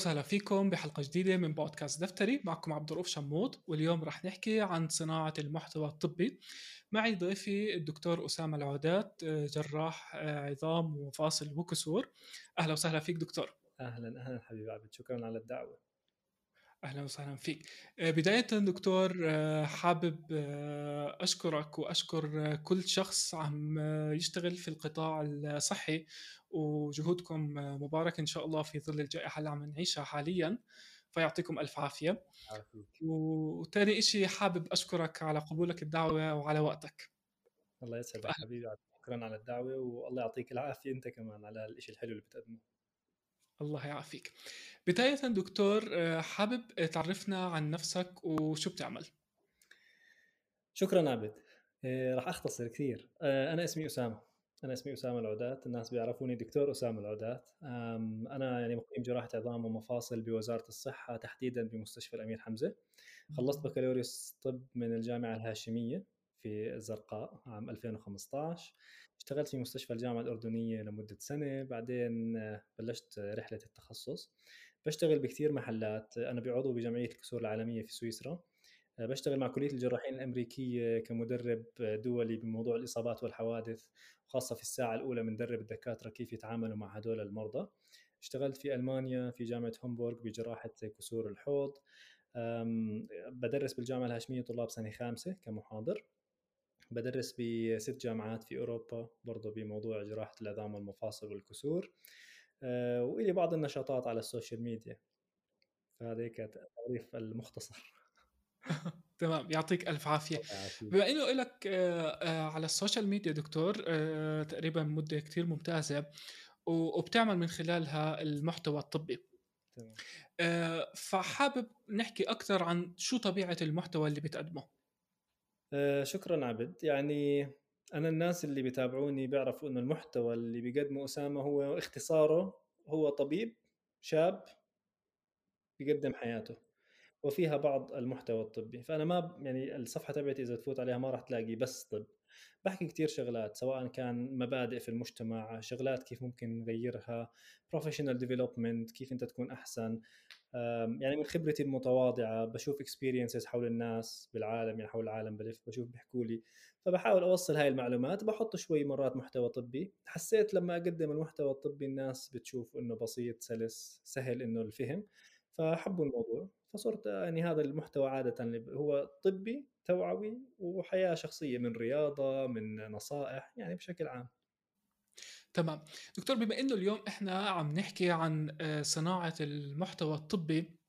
وسهلا فيكم بحلقة جديدة من بودكاست دفتري. معكم عبد الرؤوف شموط واليوم رح نحكي عن صناعة المحتوى الطبي. معي ضيفي الدكتور أسامة العودات جراح عظام ومفاصل وكسور. أهلا وسهلا فيك دكتور. أهلا أهلا حبيبي عبد شكرا على الدعوة. أهلا وسهلا فيك. آه، بداية دكتور آه، حابب آه، أشكرك وأشكر كل شخص عم يشتغل في القطاع الصحي وجهودكم مباركة إن شاء الله في ظل الجائحة اللي عم نعيشها حاليا. فيعطيكم ألف عافية. وثاني شيء حابب أشكرك على قبولك الدعوة وعلى وقتك. الله يسعدك حبيبي شكرا على الدعوة والله يعطيك العافية أنت كمان على الشيء الحلو اللي بتقدمه. الله يعافيك. بداية دكتور آه، حابب تعرفنا عن نفسك وشو بتعمل؟ شكرا عبد آه، راح أختصر كثير. آه، أنا اسمي أسامة. أنا اسمي أسامة العودات. الناس بيعرفوني دكتور أسامة العودات. أنا يعني مقيم جراحة عظام ومفاصل بوزارة الصحة تحديدا بمستشفى الأمير حمزة. خلصت بكالوريوس طب من الجامعة الهاشمية في الزرقاء عام 2015 اشتغلت في مستشفى الجامعة الأردنية لمدة سنة بعدين بلشت رحلة التخصص. بشتغل بكثير محلات. أنا بعضو بجمعية الكسور العالمية في سويسرا. بشتغل مع كلية الجراحين الأمريكية كمدرب دولي بموضوع الإصابات والحوادث وخاصة في الساعة الأولى بندرب الدكاترة كيف يتعاملوا مع هدول المرضى. اشتغلت في ألمانيا في جامعة هومبورغ بجراحة كسور الحوض. بدرس بالجامعة الهاشمية طلاب سنة خامسة كمحاضر. بدرس بست جامعات في أوروبا برضه بموضوع جراحة العظام والمفاصل والكسور أه وإلي بعض النشاطات على السوشيال ميديا. فهذا هيك التعريف المختصر. تمام يعطيك ألف عافية. بما إنه لك آه، آه، على السوشيال ميديا دكتور آه، تقريبا مدة كثير ممتازة وبتعمل من خلالها المحتوى الطبي. تمام. فحابب نحكي أكثر عن شو طبيعة المحتوى اللي بتقدمه. آه شكرا عبد. يعني أنا الناس اللي بيتابعوني بيعرفوا إنه المحتوى اللي بيقدمه أسامة هو اختصاره هو طبيب شاب بيقدم حياته وفيها بعض المحتوى الطبي. فأنا ما يعني الصفحة تبعتي إذا تفوت عليها ما راح تلاقي بس طب. بحكي كثير شغلات سواء كان مبادئ في المجتمع شغلات كيف ممكن نغيرها بروفيشنال ديفلوبمنت كيف أنت تكون أحسن. يعني من خبرتي المتواضعة بشوف اكسبيرينسز حول الناس بالعالم يعني حول العالم بلف بشوف بيحكوا لي. فبحاول أوصل هاي المعلومات بحط شوي مرات محتوى طبي. حسيت لما أقدم المحتوى الطبي الناس بتشوف إنه بسيط سلس سهل إنه الفهم فحبوا الموضوع. فصرت يعني هذا المحتوى عادة هو طبي توعوي وحياة شخصية من رياضة من نصائح يعني بشكل عام. تمام. دكتور بما إنه اليوم إحنا عم نحكي عن آه، صناعة المحتوى الطبي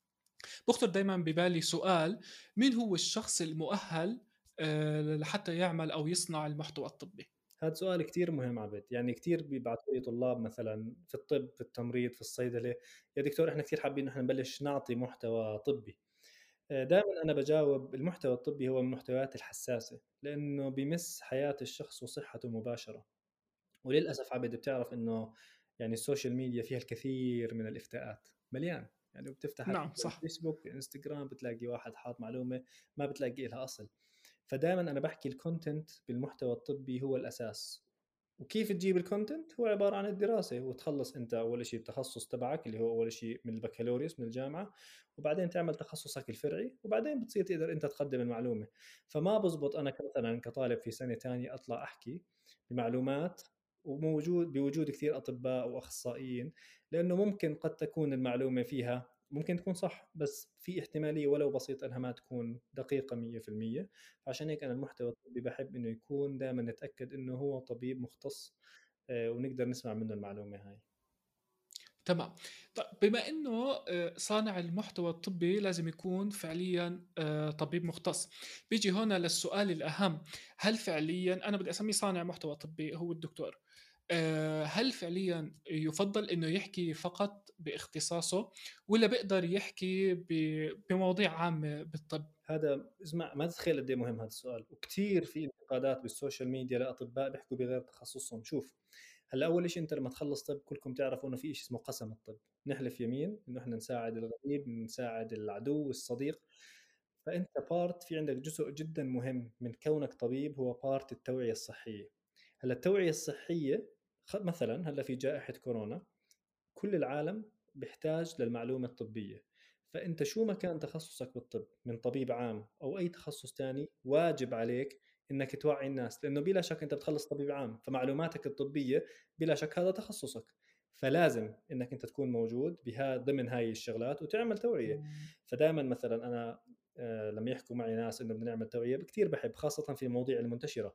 بخطر دائما ببالي سؤال مين هو الشخص المؤهل آه، لحتى يعمل أو يصنع المحتوى الطبي؟ هذا سؤال كثير مهم عبد يعني كثير بيبعثوا لي طلاب مثلا في الطب في التمريض في الصيدلة. يا دكتور إحنا كثير حابين نحن نبلش نعطي محتوى طبي. آه، دائما أنا بجاوب المحتوى الطبي هو من المحتويات الحساسة لأنه بيمس حياة الشخص وصحته مباشرة. وللأسف عبد بتعرف إنه يعني السوشيال ميديا فيها الكثير من الافتاءات مليان. يعني بتفتح نعم صح. فيسبوك إنستغرام بتلاقي واحد حاط معلومة ما بتلاقي لها أصل. فدائما أنا بحكي ال content بالمحتوى الطبي هو الأساس. وكيف تجيب الكونتنت هو عبارة عن الدراسة وتخلص أنت أول شيء التخصص تبعك اللي هو أول شيء من البكالوريوس من الجامعة وبعدين تعمل تخصصك الفرعي وبعدين بتصير تقدر أنت تقدم المعلومة. فما بزبط أنا مثلا كطالب في سنة ثانية أطلع أحكي بمعلومات وموجود بوجود كثير أطباء وأخصائيين لأنه ممكن قد تكون المعلومة فيها ممكن تكون صح بس في احتمالية ولو بسيطة إنها ما تكون دقيقة 100% فعشان هيك أنا المحتوى الطبي بحب إنه يكون دائما نتأكد إنه هو طبيب مختص آه، ونقدر نسمع منه المعلومة هاي. تمام. طيب بما إنه آه، صانع المحتوى الطبي لازم يكون فعليا آه، طبيب مختص. بيجي هنا للسؤال الأهم هل فعليا أنا بدي أسميه صانع محتوى طبي هو الدكتور. هل فعليا يفضل إنه يحكي فقط باختصاصه ولا بيقدر يحكي بمواضيع عامة بالطب؟ هذا اسمع ما تتخيل قد إيه مهم هذا السؤال. وكثير في انتقادات بالسوشيال ميديا لأطباء بيحكوا بغير تخصصهم. شوف هلأ أول شيء أنت لما تخلص طب كلكم تعرفوا إنه في شيء اسمه قسم الطب. نحلف يمين إنه إحنا نساعد الغريب نساعد العدو الصديق. فأنت part في عندك جزء جدا مهم من كونك طبيب هو part التوعية الصحية. هلا التوعية الصحية مثلا هلا في جائحة كورونا كل العالم بيحتاج للمعلومة الطبية. فأنت شو ما كان تخصصك بالطب من طبيب عام أو أي تخصص تاني واجب عليك إنك توعي الناس لأنه بلا شك أنت بتخلص طبيب عام فمعلوماتك الطبية بلا شك هذا تخصصك. فلازم إنك أنت تكون موجود بها ضمن هاي الشغلات وتعمل توعية. فدائما مثلا أنا آه، لما يحكوا معي ناس إنه بدنا نعمل توعية كثير بحب خاصة في المواضيع المنتشرة.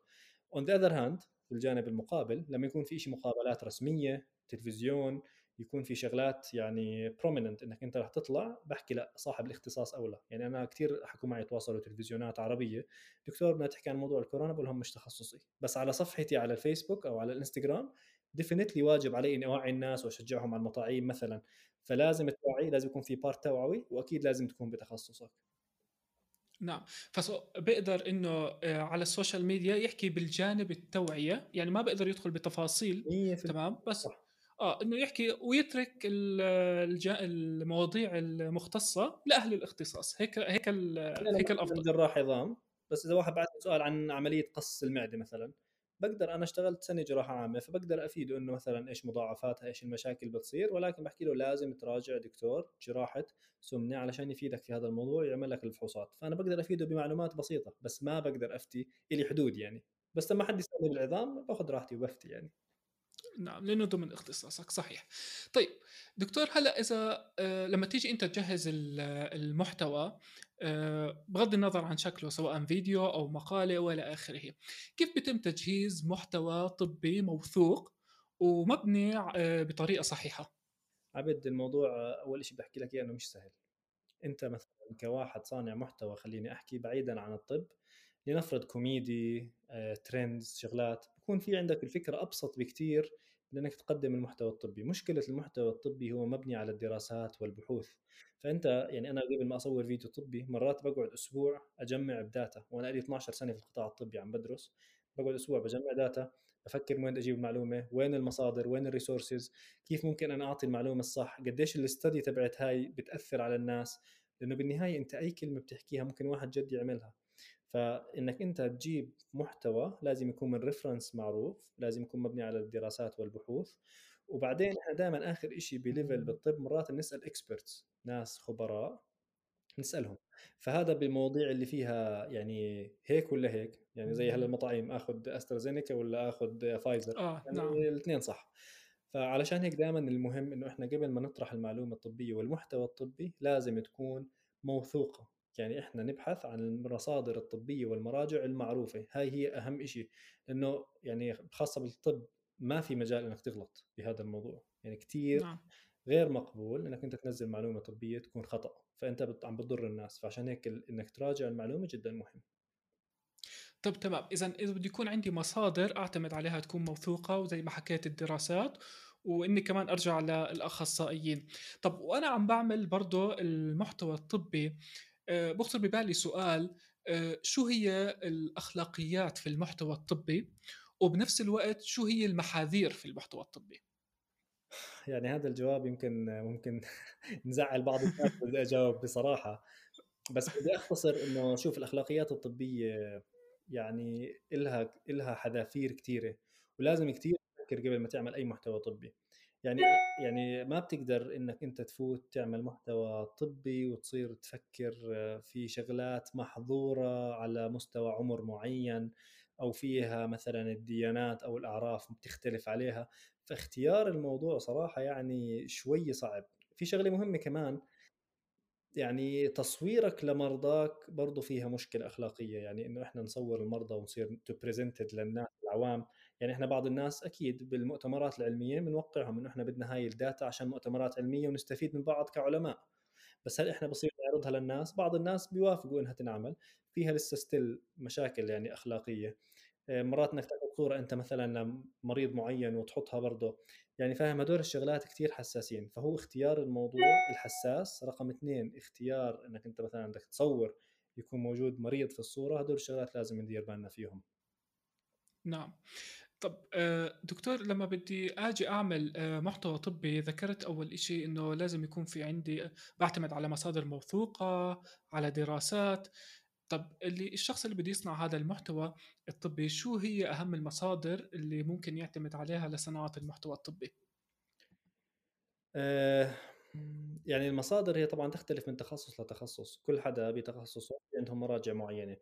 on the other hand في الجانب المقابل لما يكون في شيء مقابلات رسمية تلفزيون يكون في شغلات يعني prominent إنك أنت رح تطلع بحكي لا صاحب الاختصاص اولى يعني أنا كثير حكوا معي تواصلوا تلفزيونات عربية. دكتور بدنا تحكي عن موضوع الكورونا بقول لهم مش تخصصي. بس على صفحتي على الفيسبوك أو على الإنستغرام definitely واجب علي إني أوعي الناس وأشجعهم على المطاعيم مثلا. فلازم التوعي لازم يكون في part توعوي وأكيد لازم تكون بتخصصك. نعم. فبقدر إنه آه، على السوشيال ميديا يحكي بالجانب التوعية يعني ما بقدر يدخل بتفاصيل تمام؟ بس صح. آه إنه يحكي ويترك المواضيع المختصة لأهل الاختصاص. هيك هيك هيك الأفضل. جراح عظام بس إذا واحد بعث سؤال عن عملية قص المعدة مثلا. بقدر أنا اشتغلت سنة جراحة عامة فبقدر أفيده إنه مثلا إيش مضاعفاتها إيش المشاكل بتصير ولكن بحكي له لازم تراجع دكتور جراحة سمنة علشان يفيدك في هذا الموضوع ويعمل لك الفحوصات. فأنا بقدر أفيده بمعلومات بسيطة بس ما بقدر أفتي إلي حدود يعني. بس لما حد يسألني بالعظام باخذ راحتي وبفتي يعني. نعم لأنه ضمن اختصاصك صحيح. طيب دكتور هلأ إذا آه لما تيجي أنت تجهز المحتوى بغض النظر عن شكله سواء فيديو أو مقالة وإلى آخره. كيف بيتم تجهيز محتوى طبي موثوق ومبني آه بطريقة صحيحة؟ عبد الموضوع آه، أول شيء بحكي لك إياه إنه مش سهل. أنت مثلا كواحد صانع محتوى خليني أحكي بعيدا عن الطب لنفرض كوميدي trends آه، شغلات بكون في عندك الفكرة أبسط بكثير لأنك تقدم المحتوى الطبي. مشكلة المحتوى الطبي هو مبني على الدراسات والبحوث. فأنت يعني أنا قبل ما أصور فيديو طبي مرات بقعد أسبوع أجمع ب data. وأنا لي 12 سنة في القطاع الطبي عم بدرس. بقعد أسبوع بجمع data بفكر وين أجيب المعلومة وين المصادر وين ال resources كيف ممكن أنا أعطي المعلومة الصح قديش ال study تبعت هاي بتأثر على الناس. لأنه بالنهاية أنت أي كلمة بتحكيها ممكن واحد جد يعملها. فإنك أنت تجيب محتوى لازم يكون من reference معروف لازم يكون مبني على الدراسات والبحوث وبعدين إحنا دائما آخر شيء ب level بالطب مرات بنسال experts ناس خبراء نسألهم. فهذا بالمواضيع اللي فيها يعني هيك ولا هيك؟ يعني زي هلأ المطاعيم آخذ أسترازينيكا ولا آخذ فايزر؟ آه يعني نعم. الاثنين صح. فعلشان هيك دائما المهم إنه إحنا قبل ما نطرح المعلومة الطبية والمحتوى الطبي لازم تكون موثوقة. يعني إحنا نبحث عن المصادر الطبية والمراجع المعروفة. هاي هي أهم شيء لأنه يعني خاصة بالطب ما في مجال إنك تغلط بهذا الموضوع. يعني كثير نعم. غير مقبول إنك أنت تنزل معلومة طبية تكون خطأ فأنت عم بتضر الناس فعشان هيك إنك تراجع المعلومة جدا مهم. طب تمام. اذا إذا بده يكون عندي مصادر أعتمد عليها تكون موثوقة وزي ما حكيت الدراسات وإني كمان أرجع للأخصائيين. طب وأنا عم بعمل برضه المحتوى الطبي بخطر ببالي سؤال آه، شو هي الأخلاقيات في المحتوى الطبي؟ وبنفس الوقت شو هي المحاذير في المحتوى الطبي؟ يعني هذا الجواب يمكن ممكن نزعل بعض الناس بدي اجاوب بصراحة. بس بدي أختصر إنه شوف الأخلاقيات الطبية يعني إلها إلها حذافير كثيره ولازم كثير تفكر قبل ما تعمل أي محتوى طبي. يعني يعني ما بتقدر إنك أنت تفوت تعمل محتوى طبي وتصير تفكر في شغلات محظورة على مستوى عمر معين أو فيها مثلا الديانات أو الأعراف بتختلف عليها. فاختيار الموضوع صراحة يعني شوي صعب. في شغلة مهمة كمان يعني تصويرك لمرضاك برضه فيها مشكلة أخلاقية. يعني إنه إحنا نصور المرضى ونصير to للناس العوام. يعني إحنا بعض الناس أكيد بالمؤتمرات العلمية بنوقعهم إنه إحنا بدنا هاي ال data عشان مؤتمرات علمية ونستفيد من بعض كعلماء. بس هل إحنا بصير نعرضها للناس؟ بعض الناس بيوافقوا إنها تنعمل. فيها لسه ستيل مشاكل يعني أخلاقية. آه، مرات إنك تاخذ صورة أنت مثلا لمريض معين وتحطها برضه. يعني فاهم؟ هدول الشغلات كثير حساسين. فهو اختيار الموضوع الحساس. رقم اثنين اختيار إنك أنت مثلا بدك تصور يكون موجود مريض في الصورة. هدول الشغلات لازم ندير بالنا فيهم. نعم. طب آه، دكتور لما بدي آجي أعمل آه، محتوى طبي ذكرت أول شيء إنه لازم يكون في عندي بعتمد على مصادر موثوقة على دراسات. طب اللي الشخص اللي بده يصنع هذا المحتوى الطبي شو هي أهم المصادر اللي ممكن يعتمد عليها لصناعة المحتوى الطبي؟ يعني المصادر هي طبعا تختلف من تخصص لتخصص. كل حدا بتخصصه. عندهم مراجع معينة.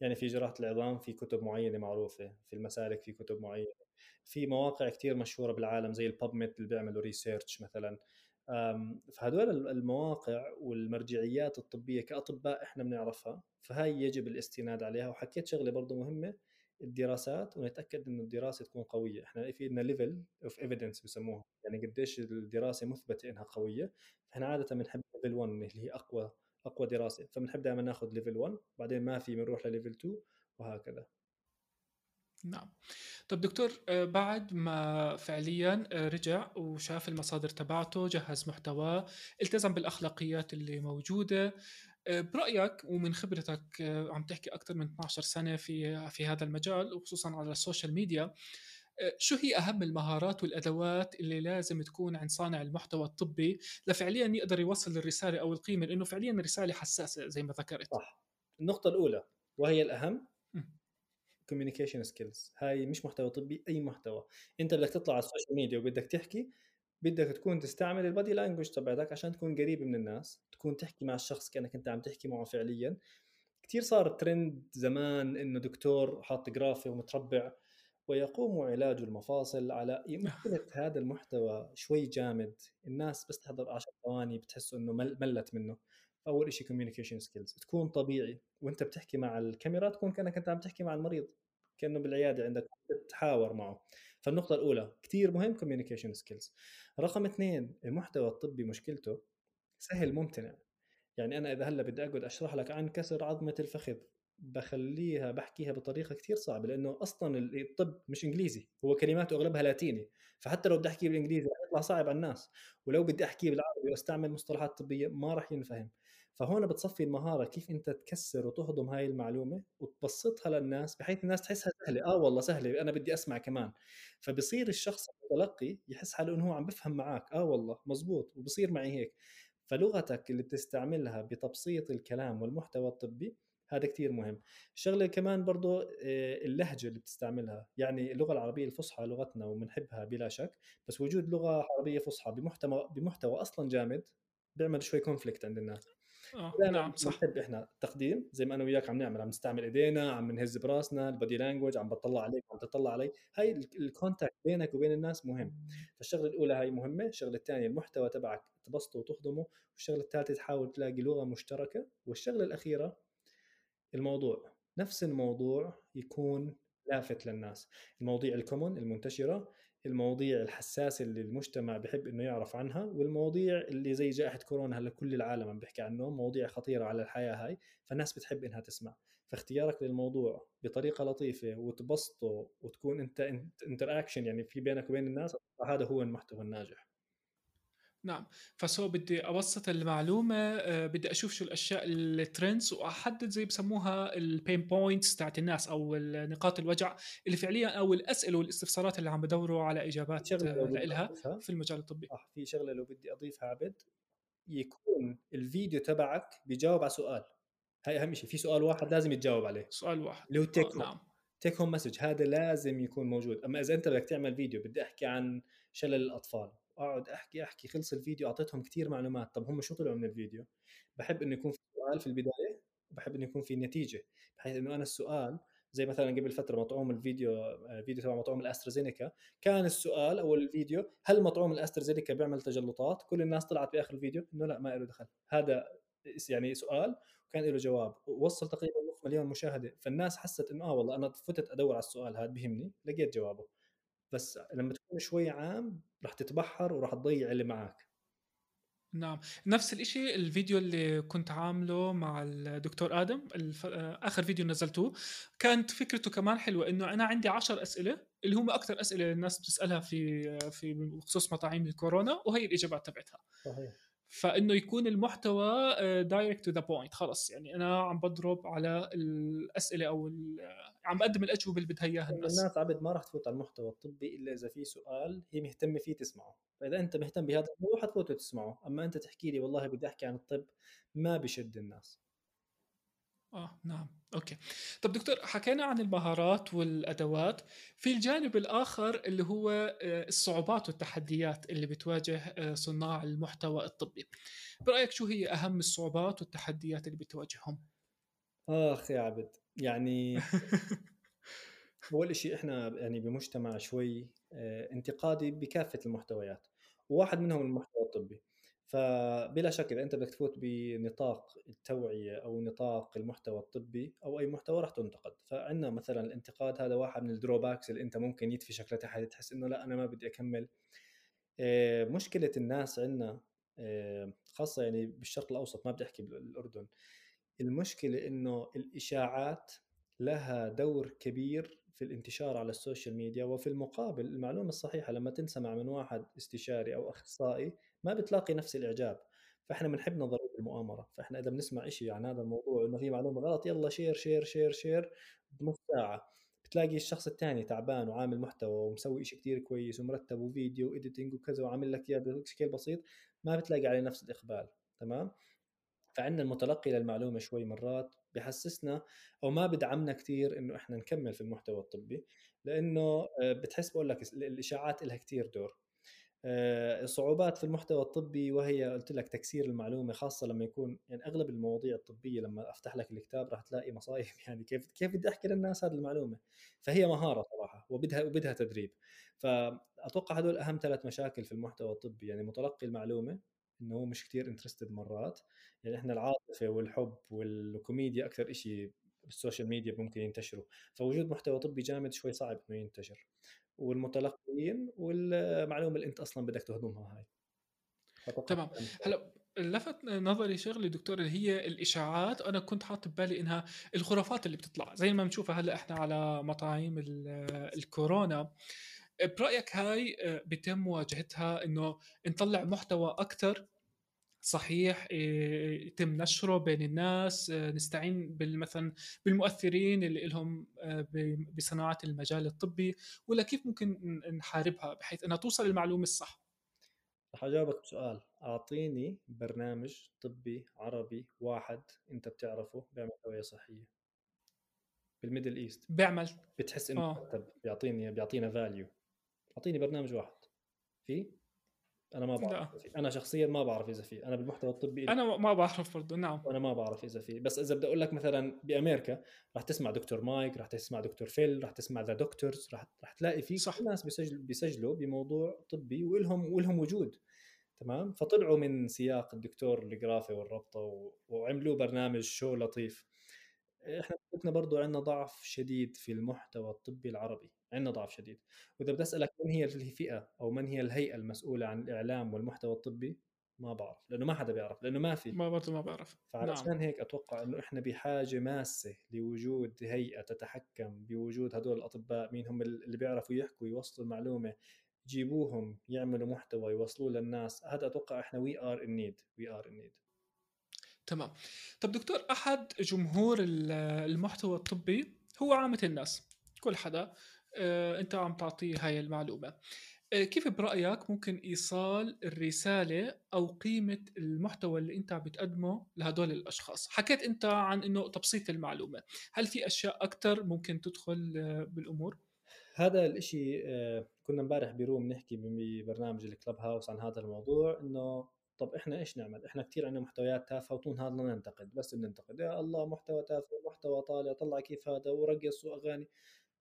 يعني في جراحه العظام في كتب معينة معروفة في المسالك في كتب معينة. في مواقع كثير مشهورة بالعالم زي الباب ميت اللي بيعملوا ريسيرش مثلا. فهدول المواقع والمرجعيات الطبية كأطباء إحنا بنعرفها فهي يجب الاستناد عليها. وحكيت شغلة برضه مهمة الدراسات ونتأكد انه الدراسة تكون قوية. إحنا في لنا level of evidence بسموها. يعني قديش الدراسة مثبتة إنها قوية. إحنا عادة بنحب level 1 اللي هي أقوى أقوى دراسة. فبنحب دائما ناخذ level 1 بعدين ما في بنروح لل level 2 وهكذا. نعم. طب دكتور آه، بعد ما فعليا آه، رجع وشاف المصادر تبعته جهز محتواه التزم بالأخلاقيات اللي موجودة آه، برأيك ومن خبرتك عم تحكي أكثر من 12 سنة في في هذا المجال وخصوصا على السوشيال ميديا شو هي أهم المهارات والأدوات اللي لازم تكون عند صانع المحتوى الطبي لفعليا يقدر يوصل الرسالة أو القيمة؟ لأنه فعليا الرسالة حساسة زي ما ذكرت. صح. النقطة الأولى وهي الأهم communication skills هاي مش محتوى طبي أي محتوى. أنت بدك تطلع على السوشيال ميديا وبدك تحكي بدك تكون تستعمل ال body language تبعتك عشان تكون قريب من الناس تكون تحكي مع الشخص كأنك أنت عم تحكي معه فعليا. كثير صار ترند زمان إنه دكتور حاط جرافة ومتربع. ويقوم علاج المفاصل على مشكلة هذا المحتوى شوي جامد. الناس بس تحضر 10 ثواني بتحس إنه ملت منه. أول شيء communication skills تكون طبيعي. وأنت بتحكي مع الكاميرا تكون كأنك أنت عم تحكي مع المريض. كأنه بالعيادة عندك تتحاور معه. فالنقطة الأولى كثير مهم communication skills رقم اثنين المحتوى الطبي مشكلته سهل ممتنع. يعني أنا إذا هلأ بدي أقعد أشرح لك عن كسر عظمة الفخذ. بخليها بحكيها بطريقة كثير صعبة لأنه أصلا الطب مش إنجليزي هو كلماته أغلبها لاتيني فحتى لو بدي أحكي بالإنجليزي يطلع صعب على الناس ولو بدي احكيه بالعربي وأستعمل مصطلحات طبية ما راح ينفهم. فهون بتصفي المهارة كيف أنت تكسر وتهضم هاي المعلومة وتبسطها للناس بحيث الناس تحسها سهلة. آه والله سهلة أنا بدي أسمع كمان. فبصير الشخص المتلقي يحس حاله إنه هو عم بفهم معك آه والله مزبوط وبصير معي هيك. فلغتك اللي بتستعملها بتبسيط الكلام والمحتوى الطبي هذا كثير مهم. الشغله كمان برضو آه، اللهجة اللي بتستعملها يعني اللغة العربية الفصحى لغتنا وبنحبها بلا شك بس وجود لغة عربية فصحى بمحتوى بمحتوى أصلا جامد بيعمل شوي conflict عند الناس. آه نعم صح. بنحب إحنا تقديم زي ما أنا وياك عم نعمل عم نستعمل إيدينا عم نهز براسنا ال body language عم بطلع عليك عم تطلع علي. هاي ال contact بينك وبين الناس مهم. فالشغلة الأولى هاي مهمة الشغلة الثانية المحتوى تبعك تبسطه وتخدمه والشغلة الثالثة تحاول تلاقي لغة مشتركة والشغلة الأخيرة الموضوع نفس الموضوع يكون لافت للناس. المواضيع الكومون المنتشرة المواضيع الحساسه اللي المجتمع بحب إنه يعرف عنها والمواضيع اللي زي جائحة كورونا هلأ كل العالم عم بيحكي عنه مواضيع خطيرة على الحياة هاي فالناس بتحب إنها تسمع. فاختيارك للموضوع بطريقة لطيفة وتبسطه وتكون انت interaction يعني في بينك وبين الناس هذا هو المحتوى الناجح. نعم. ف so بدي أبسط المعلومة آه، بدي أشوف شو الأشياء ال trends وأحدد زي بسموها ال pain points تاعت الناس أو نقاط الوجع اللي فعليا أو الأسئلة والاستفسارات اللي عم بدوروا على إجابات لها في المجال الطبي. صح في شغلة لو بدي أضيفها عبد يكون الفيديو تبعك بيجاوب على سؤال. هاي أهم شيء في سؤال واحد لازم يتجاوب عليه. سؤال واحد. اللي هو take نعم. تيك هوم مسج هذا لازم يكون موجود. أما إذا أنت بدك تعمل فيديو بدي أحكي عن شلل الأطفال. اقعد احكي احكي خلص الفيديو اعطيتهم كثير معلومات. طب هم شو طلعوا من الفيديو؟ بحب إنه يكون في سؤال في البداية وبحب إنه يكون في نتيجة بحيث إنه أنا السؤال زي مثلا قبل فترة مطعوم الفيديو فيديو تبع مطعوم الأسترازينيكا كان السؤال أو الفيديو هل مطعوم الأسترازينيكا بيعمل تجلطات؟ كل الناس طلعت بآخر الفيديو إنه لا ما له دخل. هذا يعني سؤال وكان له جواب. وصل تقريبا نص مليون مشاهدة. فالناس حست إنه آه والله أنا فتت أدور على السؤال هذا بهمني لقيت جوابه. بس لما تكون شوي عام راح تتبحر وراح تضيع اللي معك نعم. نفس الإشي الفيديو اللي كنت عامله مع الدكتور آدم الف... آخر فيديو نزلتوه كانت فكرته كمان حلوة إنه أنا عندي عشر أسئلة اللي هم أكثر أسئلة الناس بتسألها في في بخصوص مطاعم الكورونا وهي الإجابات تبعتها. صحيح. فإنه يكون المحتوى direct to the point خلص يعني أنا عم بضرب على الأسئلة أو عم بقدم الاجوبه اللي بدها اياها الناس الناس عبد ما راح تفوت على المحتوى الطبي إلا إذا في سؤال هي مهتمة فيه تسمعه. فإذا أنت مهتم بهذا الموضوع حتفوت تسمعه. أما أنت تحكي لي والله بدي أحكي عن الطب ما بشد الناس. آه، نعم، okay. طَب دكتور حكينا عن المهارات والأدوات، في الجانب الآخر اللي هو آآ الصعوبات والتحديات اللي بتواجه آآ صُناع المحتوى الطبّي، برأيك شو هي أهم الصعوبات والتحديات اللي بتواجههم؟ آخ يا عبد! يعني أول شيء إحنا يعني بمجتمع شوي آآ انتقادي بكافة المحتويات، وواحد منهم المحتوى الطبّي، فبلا شك إذا أنت بدك تفوت بنطاق التوعية أو نطاق المحتوى الطبّي أو أي محتوى راح تُنتقد، فعندنا مثلًا الانتقاد هذا واحد من الdrawbacks اللي أنت ممكن يدفشك لتحت تحس إنه لأ أنا ما بدي أكمّل. آآ مشكلة الناس عندنا آآ خاصة يعني بالشرق الأوسط ما بدي أحكي بالأردن، المشكلة إنه الإشاعات لها دور كبير في الانتشار على ال social media وفي المقابل المعلومة الصحيحة لما تنسمع من واحد استشاري أو أخصائي ما بتلاقي نفس الإعجاب. فإحنا بنحب نظرية المؤامرة. فإحنا إذا بنسمع إشي عن هذا الموضوع إنه في معلومة غلط يلا share share share share بنص ساعة. بتلاقي الشخص الثاني تعبان وعامل محتوى ومسوي شيء كتير كويس ومرتب وفيديو وإيديتنج وكذا وعامل لك اياه بشكل بسيط ما بتلاقي عليه نفس الإقبال. تمام؟ فعندنا المتلقي للمعلومة شوي مرات بحسسنا أو ما بدعمنا كثير إنه إحنا نكمل في المحتوى الطبي لأنه آه، بتحس بقول لك الإشاعات لها كثير دور. آه، صعوبات في المحتوى الطبي وهي قلت لك تكسير المعلومة خاصة لما يكون يعني أغلب المواضيع الطبية لما أفتح لك الكتاب راح تلاقي مصايب. يعني كيف كيف بدي أحكي للناس هذه المعلومة؟ فهي مهارة صراحة وبدها وبدها تدريب. فأتوقع هدول أهم ثلاث مشاكل في المحتوى الطبي يعني متلقي المعلومة إنه هو مش كثير interested مرات. يعني إحنا العاطفة والحب والكوميديا أكثر شيء بال social media ممكن ينتشروا. فوجود محتوى طبي جامد شوي صعب إنه ينتشر. والمتلقين والمعلومة اللي أنت أصلا بدك تهضمها هاي. تمام. هلأ لفت نظري شغله دكتور اللي هي الإشاعات أنا كنت حاطط ببالي إنها الخرافات اللي بتطلع. زي ما بنشوفها هلأ إحنا على مطاعيم الكورونا. برأيك هاي آه، بيتم مواجهتها إنه نطلع محتوى أكثر صحيح يتم نشره بين الناس نستعين مثلا بالمؤثرين اللي لهم بصناعة المجال الطبي ولا كيف ممكن نحاربها بحيث إنها توصل المعلومه الصح؟ رح اجاوبك بسؤال. أعطيني برنامج طبي عربي واحد أنت بتعرفه بيعمل توعية صحية. بال Middle East. بيعمل. بتحس إنه آه. بيعطيني بيعطينا value أعطيني برنامج واحد. في؟ أنا ما بعرف لا. أنا شخصيا ما بعرف إذا في. أنا بالمحتوى الطبي أنا ما بعرف برضه نعم. أنا ما بعرف إذا في. بس إذا بدي أقول لك مثلا بامريكا راح تسمع Doctor Mike راح تسمع Doctor Phil راح تسمع The Doctors راح راح تلاقي في صح. ناس بيسجلوا بيسجلوا بموضوع طبي ولهم ولهم وجود. تمام؟ فطلعوا من سياق الدكتور الجرافي والربطة و... وعملوا برنامج شو لطيف. إحنا مشكلتنا برضو عندنا ضعف شديد في المحتوى الطبي العربي عندنا ضعف شديد. وإذا بدي أسألك من هي الفئة أو من هي الهيئة المسؤولة عن الإعلام والمحتوى الطبي؟ ما بعرف لأنه ما حدا بيعرف لأنه ما في. ما برضه ما بعرف. فعلشان نعم. هيك أتوقع إنه إحنا بحاجة ماسة لوجود هيئة تتحكم بوجود هدول الأطباء مين هم اللي بيعرفوا يحكوا يوصلوا المعلومة جيبوهم يعملوا محتوى يوصلوه للناس. هذا أتوقع إحنا we are in need we are in need تمام. طب دكتور أحد جمهور المحتوى الطبي هو عامة الناس كل حدا. آه، أنت عم تعطيه هاي المعلومة. آه، كيف برأيك ممكن إيصال الرسالة أو قيمة المحتوى اللي أنت عم بتقدمه لهدول الأشخاص؟ حكيت أنت عن إنه تبسيط المعلومة. هل في أشياء أكثر ممكن تدخل آه، بالأمور؟ هذا الإشي كنا امبارح ب room نحكي ببرنامج ال Clubhouse عن هذا الموضوع إنه طب إحنا إيش نعمل؟ إحنا كثير عندنا محتويات تافهة وطول هذا ننتقد بس بننتقد يا الله محتوى تافه محتوى طالع طلع كيف هذا ورقص وأغاني.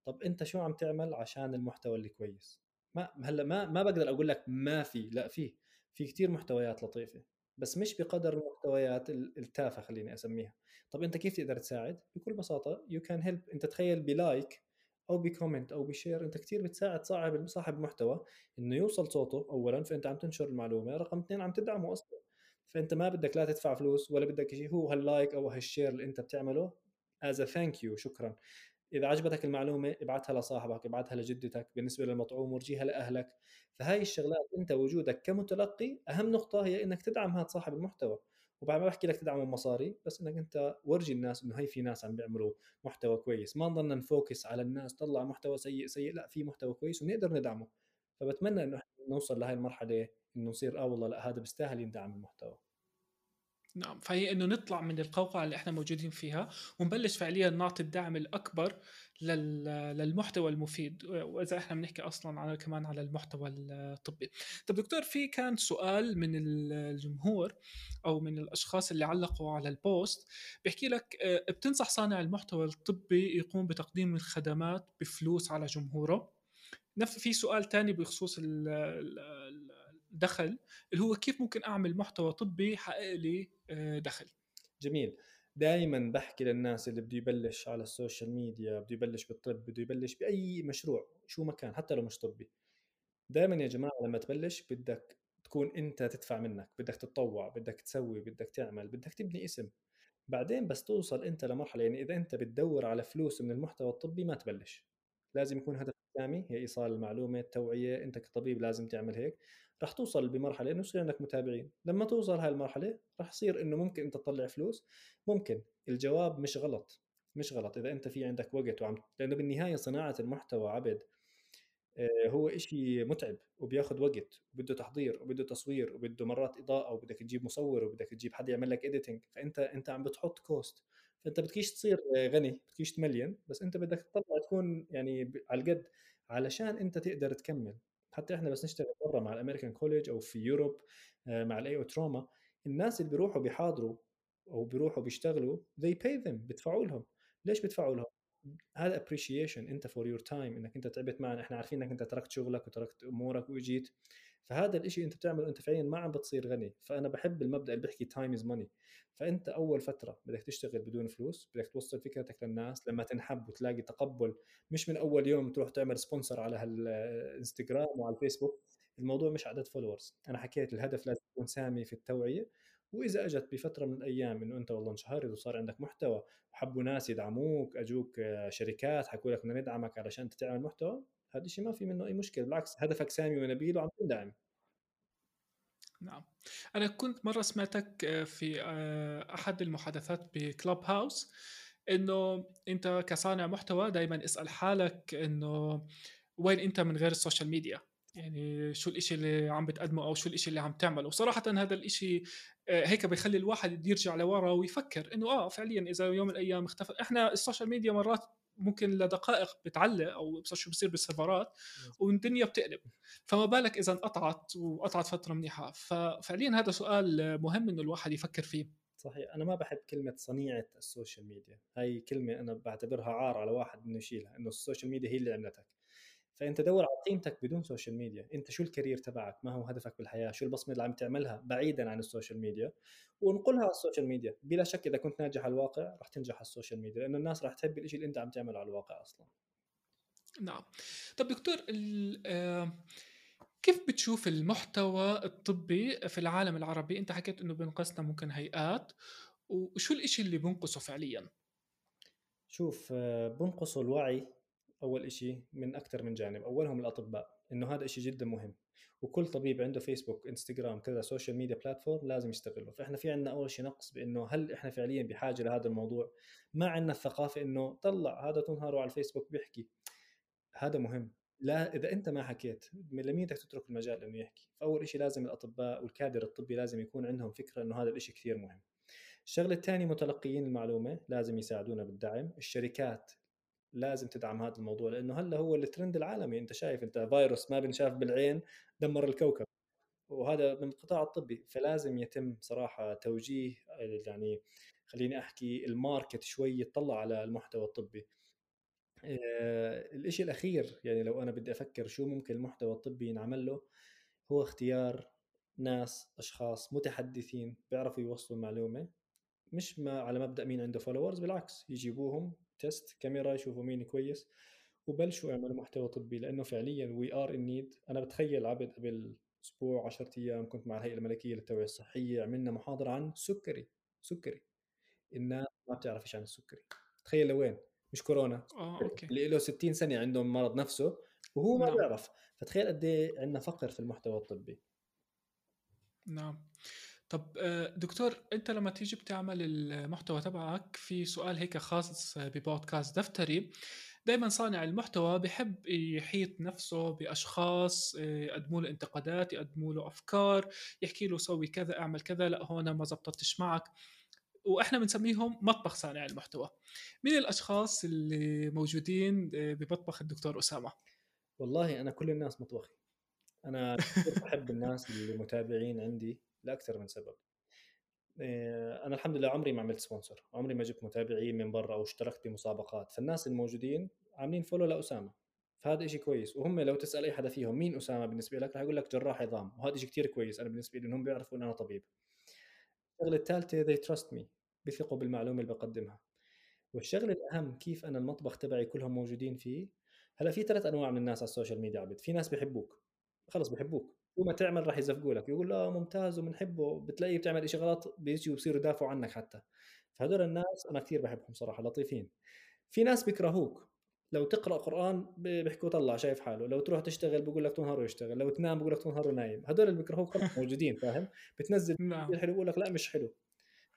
طب أنت شو عم تعمل عشان المحتوى اللي كويس؟ ما هلأ ما ما بقدر أقول لك ما في لا في في كثير محتويات لطيفة بس مش بقدر المحتويات التافهة خليني أسميها. طب أنت كيف تقدر تساعد؟ بكل بساطة you can help أنت تخيل ب like أو ب comment أو ب share أنت كثير بتساعد صاحب صاحب المحتوى إنه يوصل صوته اولا فأنت عم تنشر المعلومة. رقم اثنين عم تدعمه أصلا. فأنت ما بدك لا تدفع فلوس ولا بدك شيء. هو هال like أو هال share اللي أنت بتعمله as thank you شكرا. إذا عجبتك المعلومة ابعتها لصاحبك ابعتها لجدتك. بالنسبة للمطعوم ورجيها لأهلك. فهاي الشغلات أنت وجودك كمتلقي أهم نقطة هي إنك تدعم هذا صاحب المحتوى. وبعد ما بحكي لك تدعمه مصاري بس إنك أنت ورجي الناس إنه هي في ناس عم بيعملوا محتوى كويس. ما نضلنا نفوكس على الناس طلع محتوى سيء سيء لا في محتوى كويس ونقدر ندعمه. فبتمنى إنه نوصل لهي المرحلة إنه نصير آه والله لا هذا بيستاهل يندعم المحتوى. نعم فهي إنه نطلع من القوقعة اللي إحنا موجودين فيها ونبلش فعليا نعطي الدعم الأكبر للمحتوى المفيد وإذا إحنا بنحكي أصلا على كمان على المحتوى الطبي. طب دكتور في كان سؤال من الجمهور أو من الأشخاص اللي علقوا على ال post بيحكي لك آه، بتنصح صانع المحتوى الطبي يقوم بتقديم الخدمات بفلوس على جمهوره؟ نفس في سؤال ثاني بخصوص الدخل اللي هو كيف ممكن أعمل محتوى طبي يحقق لي آه، دخل؟ جميل. دائما بحكي للناس اللي بده يبلش على ال social media بده يبلش بالطب بده يبلش بأي مشروع شو ما كان حتى لو مش طبي. دائما يا جماعة لما تبلش بدك تكون أنت تدفع منك بدك تتطوع بدك تسوي بدك تعمل بدك تبني اسم. بعدين بس توصل أنت لمرحلة يعني إذا أنت بتدور على فلوس من المحتوى الطبي ما تبلش. لازم يكون هدف سامي هي إيصال المعلومة التوعية أنت كطبيب لازم تعمل هيك. راح توصل بمرحلة إنه يصير عندك متابعين. لما توصل هاي المرحلة راح يصير إنه ممكن أنت تطلع فلوس. ممكن. الجواب مش غلط. مش غلط. إذا أنت في عندك وقت وعم لأنه بالنهاية صناعة المحتوى عبد آه، هو إشي متعب وبياخذ وقت وبده تحضير وبده تصوير وبده مرات إضاءة وبدك تجيب مصور وبدك تجيب حد يعمل لك editing فأنت أنت عم بتحط cost فأنت بدكيش تصير غني بدكيش the million بس أنت بدك تطلع تكون يعني على القد علشان أنت تقدر تكمل. حتى إحنا بس نشتغل برا مع ال American College أو في Europe آه، مع الاي أو تروما الناس اللي بيروحوا بيحاضروا أو بيروحوا بيشتغلوا they pay them بيدفعوا لهم. ليش بيدفعوا لهم؟ هذا appreciation أنت for your time إنك أنت تعبت معنا إحنا عارفين إنك أنت تركت شغلك وتركت أمورك واجيت فهذا الشيء أنت بتعمله أنت فعليا ما عم بتصير غني. فأنا بحب المبدأ اللي بيحكي time is money فأنت أول فترة بدك تشتغل بدون فلوس بدك توصل فكرتك للناس لما تنحب وتلاقي تقبل مش من أول يوم تروح تعمل sponsor على هالإنستغرام وعلى الفيسبوك الموضوع مش عدد followers أنا حكيت الهدف لازم يكون سامي في التوعية. وإذا أجت بفترة من الأيام إنه أنت والله انشهرت وصار عندك محتوى وحبوا ناس يدعموك أجوك شركات حكوا لك بدنا ندعمك علشان أنت تعمل محتوى هذا الشيء ما في منه أي مشكلة بالعكس هدفك سامي ونبيل وعم تندعم نعم. أنا كنت مرة سمعتك آه، في آه، أحد المحادثات بكلوب هاوس إنه أنت كصانع محتوى دائما اسأل حالك إنه وين أنت من غير السوشيال ميديا؟ يعني شو الإشي اللي عم بتقدمه أو شو الإشي اللي عم تعمله؟ وصراحة هذا الإشي آه، هيك بيخلي الواحد يرجع لورا ويفكر إنه آه فعليا إذا يوم من الأيام اختفى إحنا ال social media مرات ممكن لدقائق بتعلق أو شو بصير بالسيرفرات والدنيا بتقلب. فما بالك إذا انقطعت وقطعت فترة منيحة. ففعليا هذا سؤال مهم إنه الواحد يفكر فيه. صحيح. أنا ما بحب كلمة صنيعة السوشيال ميديا. هاي كلمة أنا بعتبرها عار على واحد إنه يشيلها إنه السوشيال ميديا هي اللي عملتك. فأنت دور على قيمتك بدون سوشيال ميديا أنت شو ال career تبعك؟ ما هو هدفك بالحياة؟ شو البصمة اللي عم تعملها بعيدا عن السوشيال ميديا ونقلها على السوشيال ميديا بلا شك إذا كنت ناجح على الواقع رح تنجح على السوشيال ميديا لأنه الناس رح تحب الشيء اللي أنت عم تعمله على الواقع أصلا. نعم. طب دكتور آه، كيف بتشوف المحتوى الطبي في العالم العربي؟ أنت حكيت إنه بينقصنا ممكن هيئات. وشو الإشي اللي بنقصه فعليا؟ شوف آه، بنقصه الوعي أول شيء من أكثر من جانب أولهم الأطباء إنه هذا شيء جدا مهم. وكل طبيب عنده فيسبوك انستغرام كذا social media platform لازم يستغله. فإحنا في عندنا أول شيء نقص بإنه هل إحنا فعليا بحاجة لهذا الموضوع؟ ما عندنا الثقافة إنه طلع هذا طول نهاره على الفيسبوك بيحكي. هذا مهم. لا إذا أنت ما حكيت لمين بدك تترك المجال إنه يحكي. فأول شيء لازم الأطباء والكادر الطبي لازم يكون عندهم فكرة إنه هذا الشيء كثير مهم. الشغلة الثانية متلقيين المعلومة لازم يساعدونا بالدعم. الشركات لازم تدعم هذا الموضوع لأنه هلأ هو الترند العالمي. أنت شايف أنت فيروس ما بنشاف بالعين دمر الكوكب. وهذا من القطاع الطبي. فلازم يتم صراحة توجيه يعني خليني أحكي الماركت شوي يطلع على المحتوى الطبي. آه، الشيء الأخير يعني لو أنا بدي أفكر شو ممكن المحتوى الطبي ينعمل له هو اختيار ناس أشخاص متحدثين بيعرفوا يوصلوا المعلومة. مش ما على مبدأ مين عنده followers بالعكس يجيبوهم test camera يشوفوا مين كويس وبلشوا يعملوا محتوى طبي لأنه فعليا we are in need أنا بتخيل عبد قبل أسبوع 10 أيام كنت مع الهيئة الملكية للتوعية الصحية عملنا محاضرة عن سكري سكري. الناس ما بتعرف إيش عن السكري. تخيل لوين؟ مش كورونا. آه أوكي. اللي له 60 سنة عندهم مرض نفسه وهو ما نعم. بيعرف. فتخيل قد إيه عندنا فقر في المحتوى الطبي. نعم. طب آه، دكتور انت لما تيجي بتعمل المحتوى تبعك في سؤال هيك خاص ببودكاست دفتري دايمًا صانع المحتوى بيحب يحيط نفسه بأشخاص آآ يقدموا له انتقادات، يقدموا له أفكار، يحكي له سوي كذا، أعمل كذا، لأ هون ما زبطتش معك، وإحنا بنسميهم مطبخ صانع المحتوى. مين الأشخاص اللي موجودين آآ بمطبخ الدكتور أسامة؟ والله أنا كل الناس مطبخي، كثير باحب الناس اللي متابعين عندي لأكثر من سبب. آآ أنا الحمد لله عمري ما عملت sponsor، عمري ما جبت متابعين من برّا أو اشتركت بمسابقات، فالناس الموجودين عاملين follow لأسامة، فهذا إشي كويس، وهم لو تسأل أي حدا فيهم مين أسامة بالنسبة لك؟ راح يقول لك جراح عظام، وهذا إشي كتير كويس أنا بالنسبة لي إنهم بيعرفوا إن أنا طبيب. الشغلة الثالثة they trust me بيثقوا بالمعلومة اللي باقدمها. والشغلة الأهم كيف أنا المطبخ تبعي كلهم موجودين فيه هلأ في ثلاث أنواع من الناس على السوشيال ميديا عبد في ناس بيحبوك خلص بيحبوك ما تعمل راح يصفقوا لك يقول لا ممتاز وبنحبه بتلاقيه بتعمل شيء غلط بيجوا بصيروا يدافعوا عنك حتى. فهدول الناس أنا كثير بحبهم صراحة لطيفين. في ناس بيكرهوك. لو تقرأ قرآن بيحكوا طلع شايف حاله لو تروح تشتغل بقول لك طول نهاره يشتغل لو تنام بقول لك طول نهاره نايم. هدول اللي بيكرهوك موجودين فاهم؟ بتنزل نعم. حلو بقول لك لا مش حلو.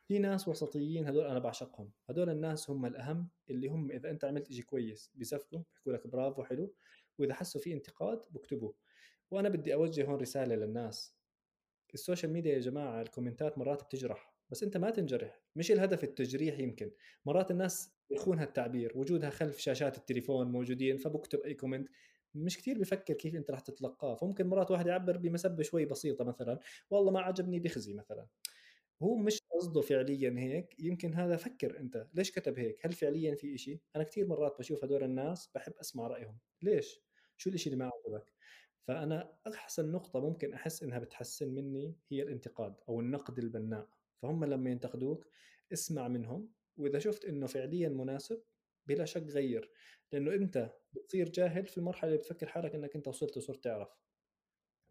في ناس وسطيين هدول أنا بعشقهم. هدول الناس هم الأهم اللي هم إذا أنت عملت شيء كويس بيصفقوا بيحكوا لك برافو حلو. وإذا حسوا في انتقاد بكتبوه وأنا بدي أوجه هون رسالة للناس. السوشيال ميديا يا جماعة الكومنتات مرات بتجرح بس أنت ما تنجرح. مش الهدف التجريح يمكن. مرات الناس يخون هالتعبير وجودها خلف شاشات التليفون موجودين فبكتب أي comment. مش كثير بفكر كيف أنت راح تتلقاه. فممكن مرات واحد يعبر بمسبة شوي بسيطة مثلا والله ما عجبني بخزي مثلا. هو مش قصده فعليا هيك. يمكن هذا فكر أنت. ليش كتب هيك؟ هل فعليا في إشي؟ أنا كثير مرات بشوف هدول الناس بحب أسمع رأيهم. ليش؟ شو الإشي اللي ما عجبك؟ فأنا أحسن نقطة ممكن أحس إنها بتحسن مني هي الانتقاد أو النقد البناء. فهم لما ينتقدوك اسمع منهم وإذا شفت إنه فعليا مناسب بلا شك غير لأنه أنت بتصير جاهل في المرحلة اللي بتفكر حالك إنك أنت وصلت وصرت تعرف.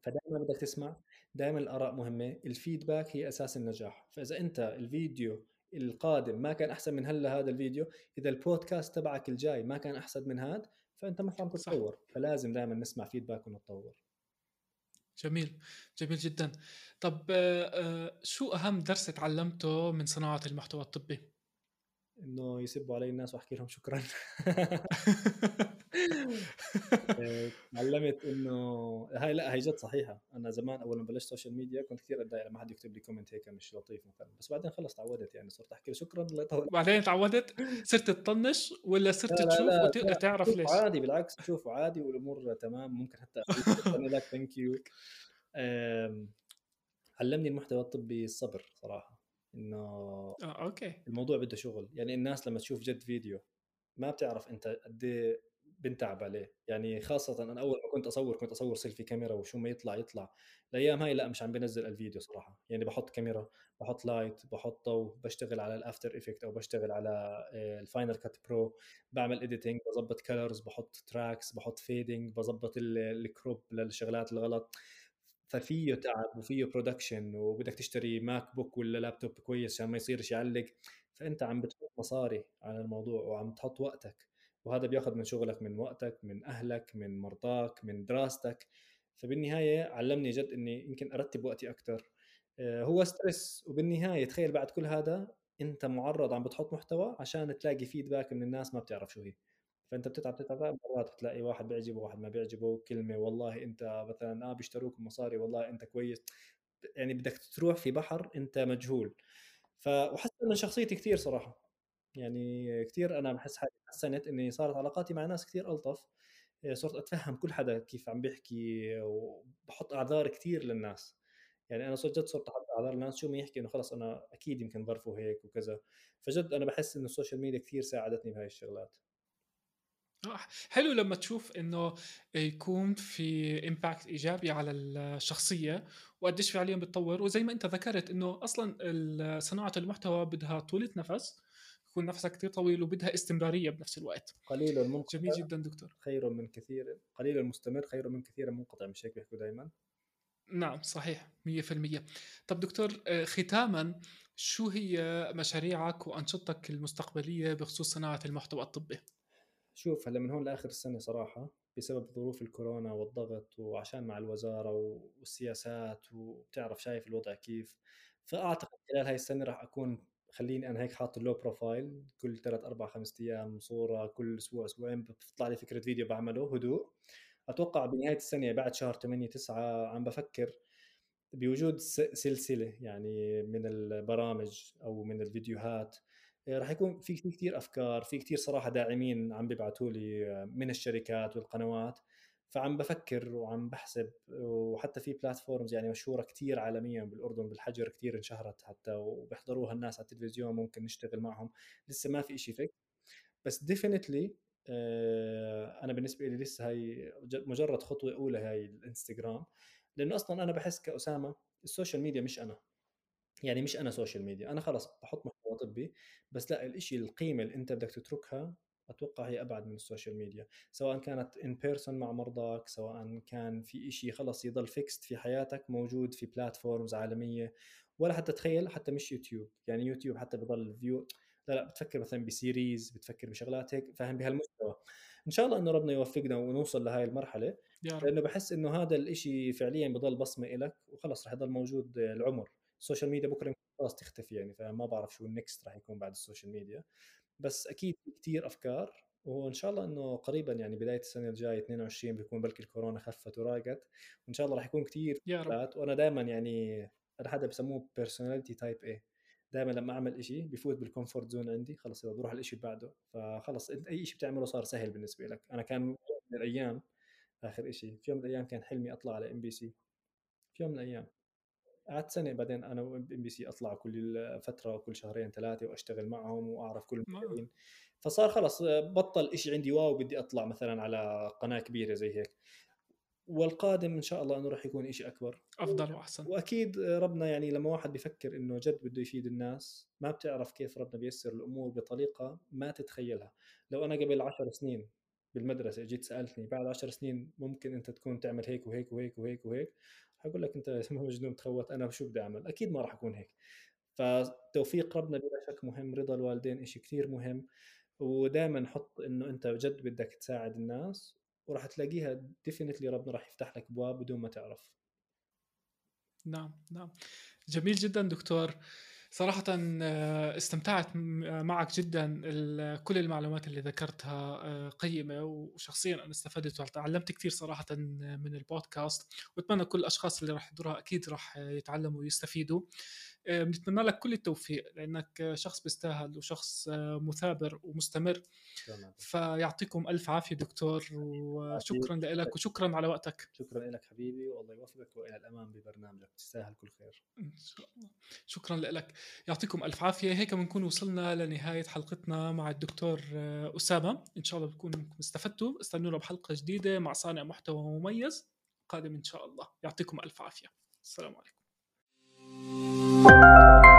فدائما بدك تسمع دائما الآراء مهمة الفيدباك هي أساس النجاح. فإذا أنت الفيديو القادم ما كان أحسن من هلأ هذا الفيديو إذا البودكاست تبعك الجاي ما كان أحسن من هذا فأنت مش عم تتطور فلازم دائما نسمع فيدباك ونتطور. جميل. جميل جدا. طب آه، شو أهم درس تعلمته من صناعة المحتوى الطبي؟ إنه يسبوا علي الناس وأحكي لهم شكرا. تعلمت إنه هاي لا هي جد صحيحة. أنا زمان اول ما بلشت سوشيال ميديا كنت كثير أتضايق لما حد يكتب لي comment هيك مش لطيف مثلا. بس بعدين خلص تعودت يعني صرت أحكي له شكرا الله يطول بعدين تعودت؟ صرت تطنش ولا صرت لا تشوف لا وتقدر تعرف ليش؟ عادي بالعكس تشوفه عادي والأمور تمام ممكن حتى لك thank you علمني المحتوى الطبي الصبر صراحة. إنه آه أوكي. الموضوع بده شغل. يعني الناس لما تشوف جد فيديو ما بتعرف أنت قد إيه بنتعب عليه. يعني خاصة أنا أول ما كنت أصور كنت أصور selfie camera وشو ما يطلع يطلع. الأيام هاي لا مش عم بنزل الفيديو صراحة. يعني بحط كاميرا بحط light بحط ضوء بشتغل على ال After Effect أو بشتغل على ال Final Cut Pro بعمل editing بظبط colors بحط tracks بحط fading بظبط ال crop للشغلات الغلط. ففيه تعب وفيه production وبدك تشتري MacBook ولا لابتوب كويس عشان ما يصيرش يعلق فأنت عم بتحط مصاري على الموضوع وعم تحط وقتك. وهذا بياخذ من شغلك من وقتك من أهلك من مرضاك من دراستك. فبالنهاية علمني جد إني يمكن أرتب وقتي أكثر آه، هو stress وبالنهاية تخيل بعد كل هذا أنت معرض عم بتحط محتوى عشان تلاقي feedback من الناس ما بتعرف شو هي. فأنت بتتعب تتعب مرات بتلاقي واحد بيعجبه واحد ما بيعجبه كلمة والله أنت مثلا آه بيشتروك مصاري والله أنت كويس. يعني بدك تروح في بحر أنت مجهول. ف من شخصيتي كثير صراحة. يعني كثير أنا بحس حالي حسنت إني صارت علاقاتي مع ناس كثير ألطف. آه، صرت أتفهم كل حدا كيف عم بيحكي وبحط أعذار كثير للناس. يعني أنا صرت جد صرت أحط أعذار للناس شو ما يحكي إنه خلص أنا أكيد يمكن ظرفه هيك وكذا. فجد أنا بحس إنه السوشيال ميديا كثير ساعدتني بهاي الشغلات. حلو لما تشوف إنه يكون في امباكت إيجابي على الشخصية وقديش فعليا بتطور. وزي ما أنت ذكرت إنه أصلا صناعة المحتوى بدها طولة نفس يكون نفسك كثير طويل وبدها استمرارية بنفس الوقت. قليل المنقطع جميل جدا دكتور. خير من كثير قليل المستمر خير من كثير منقطع مش هيك بيحكوا دائما نعم صحيح 100% طب دكتور آه، ختاما شو هي مشاريعك وأنشطتك المستقبلية بخصوص صناعة المحتوى الطبي؟ شوف هلأ من هون لآخر السنة صراحة بسبب ظروف الكورونا والضغط وعشان مع الوزارة والسياسات وبتعرف شايف الوضع كيف. فأعتقد خلال هاي السنة راح أكون خليني أنا هيك حاط ال low profile كل ثلاث أربع خمس أيام صورة كل أسبوع أسبوعين بتطلع لي فكرة فيديو بعمله هدوء. أتوقع بنهاية السنة بعد شهر 8 9 عم بفكر بوجود سلسلة يعني من البرامج أو من الفيديوهات راح يكون في كثير أفكار في كثير صراحة داعمين عم بيبعثوا لي آه، من الشركات والقنوات. فعم بفكر وعم بحسب وحتى في platforms يعني مشهورة كثير عالميا بالأردن بالحجر كثير انشهرت حتى وبيحضروها الناس على التلفزيون ممكن نشتغل معهم. لسه ما في شيء فيك بس definitely آه، أنا بالنسبة لي لسه هي مجرد خطوة أولى هاي الإنستغرام. لأنه أصلا أنا بحس كأسامة ال social media مش أنا. يعني مش أنا social media أنا خلص بحط محتوى طبي بس لا الإشي القيمة اللي أنت بدك تتركها أتوقع هي أبعد من ال social media سواء كانت in person مع مرضاك سواء كان في شيء خلص يضل fixed في حياتك موجود في platforms عالمية ولا حتى تخيل حتى مش يوتيوب يعني يوتيوب حتى بضل view لا لا بتفكر مثلا ب series بتفكر بشغلات هيك فاهم؟ بهالمستوى. إن شاء الله إنه ربنا يوفقنا ونوصل لهي المرحلة يا رب. لأنه بحس إنه هذا الإشي فعليا بضل بصمة لك وخلص رح يضل موجود العمر. ال social media بكرة خلاص تختفي يعني فما بعرف شو ال next راح يكون بعد ال social media. بس أكيد في كثير أفكار وإن شاء الله إنه قريبا يعني بداية السنة الجاية 22 بيكون بلكي الكورونا خفت وراقت. وإن شاء الله راح يكون كثير يا رب. وأنا دائما يعني أنا حدا بسموه personality type A دائما لما أعمل شيء بفوت بال comfort zone عندي خلص بروح على الشيء اللي بعده فخلص أنت أي شيء بتعمله صار سهل بالنسبة لك. أنا كان من الأيام آخر شيء في يوم من الأيام كان حلمي أطلع على MBC في يوم من الأيام. قعدت سنة بعدين أنا و MBC أطلع كل فترة كل شهرين ثلاثة وأشتغل معهم وأعرف كل المذيعين فصار خلص بطل شيء عندي wow بدي أطلع مثلا على قناة كبيرة زي هيك. والقادم إن شاء الله إنه راح يكون شيء أكبر. أفضل وأحسن. وأكيد ربنا يعني لما واحد بيفكر إنه جد بده يفيد الناس ما بتعرف كيف ربنا بيسر الأمور بطريقة ما تتخيلها. لو أنا قبل عشر سنين بالمدرسة جيت سألتني بعد عشر سنين ممكن أنت تكون تعمل هيك وهيك وهيك وهيك وهيك حقول لك أنت مجنون تخوت أنا شو بدي أعمل؟ أكيد ما راح أكون هيك. فتوفيق ربنا بلا شك مهم رضا الوالدين شيء كثير مهم. ودائما حط إنه أنت جد بدك تساعد الناس وراح تلاقيها ديفينتلي ربنا راح يفتح لك أبواب بدون ما تعرف. نعم نعم. جميل جدا دكتور. صراحة آه، استمتعت معك جدا كل المعلومات اللي ذكرتها آه، قيمة وشخصيا أنا استفدت وتعلمت كثير صراحة من البودكاست. وأتمنى كل الأشخاص اللي راح يحضروها أكيد راح يتعلموا ويستفيدوا. آه، بنتمنى لك كل التوفيق لأنك شخص بيستاهل وشخص آه، مثابر ومستمر. فيعطيكم ألف عافية دكتور وشكرا لك وشكرا على وقتك. شكرا لك حبيبي والله يوفقك وإلى الأمام ببرنامجك. تستاهل كل خير. إن شاء الله. شكرا لك. يعطيكم ألف عافية. هيك بنكون وصلنا لنهاية حلقتنا مع الدكتور آه، أسامة. إن شاء الله بكون استفدتوا. استنونا بحلقة جديدة مع صانع محتوى مميز قادم إن شاء الله. يعطيكم ألف عافية. السلام عليكم. Thank you.